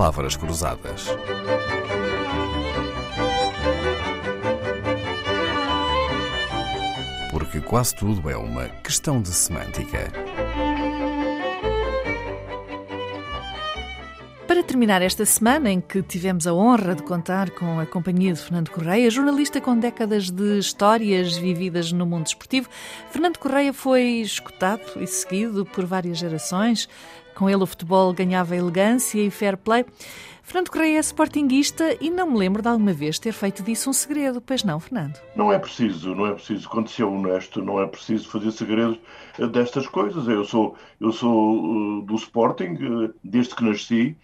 palavras cruzadas. Porque quase tudo é uma questão de semântica. Para terminar esta semana, em que tivemos a honra de contar com a companhia de Fernando Correia, jornalista com décadas de histórias vividas no mundo esportivo, Fernando Correia foi escutado e seguido por várias gerações. Com ele, o futebol ganhava elegância e fair play. Fernando Correia é sportinguista e não me lembro de alguma vez ter feito disso um segredo, pois não, Fernando? Não é preciso, não é preciso. Quando se é honesto, não é preciso fazer segredos destas coisas. Eu sou, eu sou uh, do Sporting uh, desde que nasci,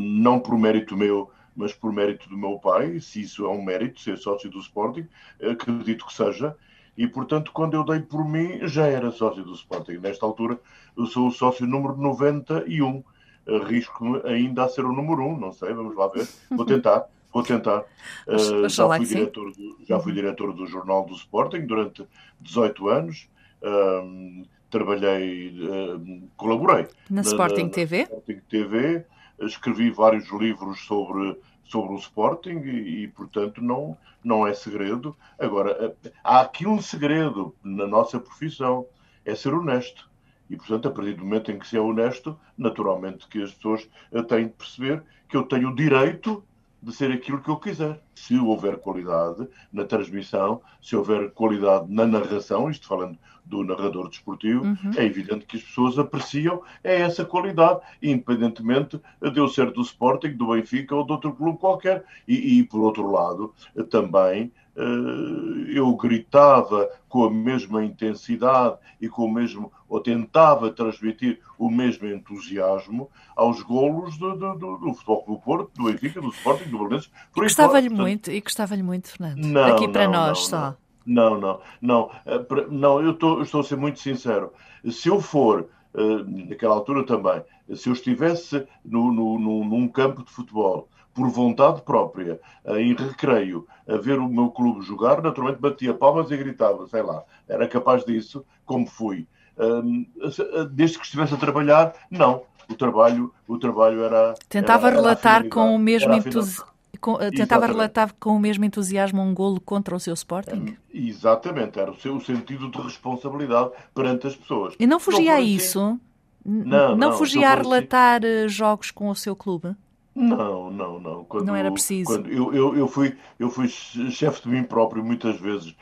não por mérito meu, mas por mérito do meu pai. Se isso é um mérito, ser sócio do Sporting, acredito que seja. E, portanto, quando eu dei por mim, já era sócio do Sporting. Nesta altura, eu sou o sócio número 91 arrisco-me ainda a ser o número um, não sei, vamos lá ver. Vou tentar, vou tentar. Uh, já, fui diretor do, já fui diretor do Jornal do Sporting durante 18 anos. Uh, trabalhei, uh, colaborei na, na Sporting na, TV. Na Sporting TV, escrevi vários livros sobre sobre o Sporting e, e, portanto não não é segredo. Agora há aqui um segredo na nossa profissão é ser honesto. E, portanto, a partir do momento em que se é honesto, naturalmente que as pessoas eh, têm de perceber que eu tenho o direito de ser aquilo que eu quiser. Se houver qualidade na transmissão, se houver qualidade na narração, isto falando do narrador desportivo, uhum. é evidente que as pessoas apreciam é essa qualidade, independentemente de eu ser do Sporting, do Benfica ou de outro clube qualquer. E, e por outro lado, também eh, eu gritava com a mesma intensidade e com o mesmo, ou tentava transmitir o mesmo entusiasmo aos golos do, do, do, do Futebol do Porto, do Benfica, do Sporting, do. E gostava-lhe muito, e gostava-lhe muito, Fernando. Não, Aqui para não, nós não, só. Não, não, não. Eh, não, eu estou, estou a ser muito sincero. Se eu for, eh, naquela altura também, se eu estivesse no, no, no, num campo de futebol por vontade própria, em recreio, a ver o meu clube jogar, naturalmente batia palmas e gritava, sei lá, era capaz disso, como fui. Desde que estivesse a trabalhar, não. O trabalho, o trabalho era. Tentava era, relatar com o mesmo entusiasmo. Tentava relatar com o mesmo entusiasmo um golo contra o seu Sporting? Exatamente, era o seu sentido de responsabilidade perante as pessoas. E não fugia a assim. isso? Não, não, não fugia a assim. relatar assim. jogos com o seu clube? Não, não, não. Quando, não era preciso. Quando eu, eu, eu, fui, eu fui chefe de mim próprio muitas vezes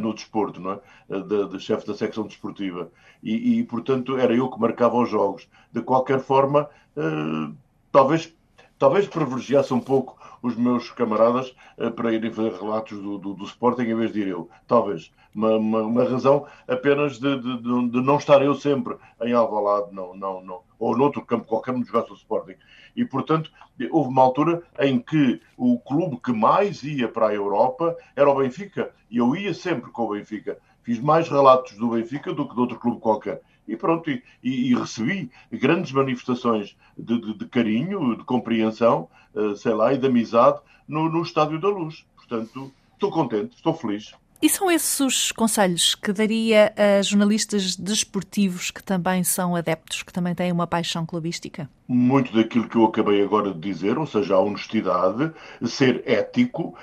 no desporto, não é? De, de chefe da secção desportiva. E, e, portanto, era eu que marcava os jogos. De qualquer forma, uh, talvez, talvez privilegiasse um pouco os meus camaradas uh, para irem fazer relatos do, do, do, Sporting em vez de ir eu. Talvez. Uma, uma, uma razão apenas de, de, de, não estar eu sempre em Alvalade, não, não, não. Ou noutro campo qualquer, me jogasse o Sporting. E, portanto, houve uma altura em que o clube que mais ia para a Europa era o Benfica. E eu ia sempre com o Benfica. Fiz mais relatos do Benfica do que de outro clube qualquer. E pronto, e, e, recebi grandes manifestações de, de, de, carinho, de compreensão, uh, sei lá, e de amizade no, no Estádio da Luz. Portanto, estou contente, estou feliz. E são esses os conselhos que daria a jornalistas desportivos que também são adeptos, que também têm uma paixão clubística? Muito daquilo que eu acabei agora de dizer, ou seja, a honestidade, ser ético,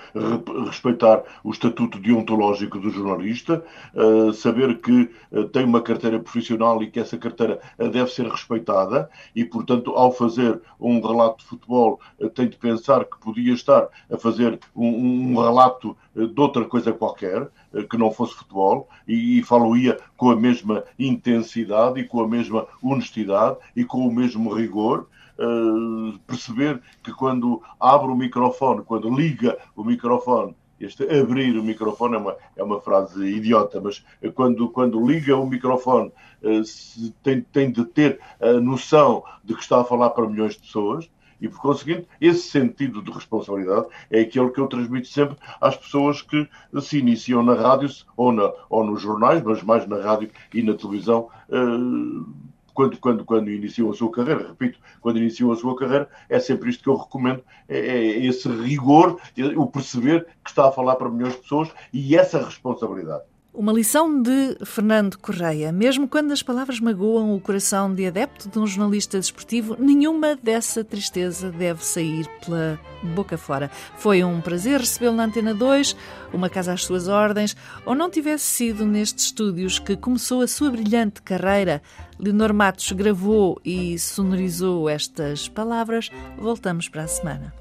respeitar o estatuto deontológico do jornalista, eh, saber que eh, tem uma carteira profissional e que essa carteira eh, deve ser respeitada e, portanto, ao fazer um relato de futebol, tem de pensar que podia estar a fazer um, um relato de outra coisa qualquer, que não fosse futebol, e, e falo-ia com a mesma intensidade e com a mesma honestidade e com o mesmo rigor, uh, perceber que quando abre o microfone, quando liga o microfone, este abrir o microfone é uma, é uma frase idiota, mas quando, quando liga o microfone uh, tem, tem de ter a noção de que está a falar para milhões de pessoas, e, por conseguinte, esse sentido de responsabilidade é aquele que eu transmito sempre às pessoas que se iniciam na rádio ou, na, ou nos jornais, mas mais na rádio e na televisão. Uh, quando, quando, quando iniciam a sua carreira, repito, quando iniciam a sua carreira, é sempre isto que eu recomendo, é, é esse rigor, o perceber que está a falar para milhões de pessoas e essa responsabilidade. Uma lição de Fernando Correia. Mesmo quando as palavras magoam o coração de adepto de um jornalista desportivo, nenhuma dessa tristeza deve sair pela boca fora. Foi um prazer recebê-lo na Antena 2, uma casa às suas ordens, ou não tivesse sido nestes estúdios que começou a sua brilhante carreira. Leonor Matos gravou e sonorizou estas palavras. Voltamos para a semana.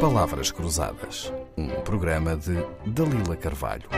Palavras Cruzadas, um programa de Dalila Carvalho.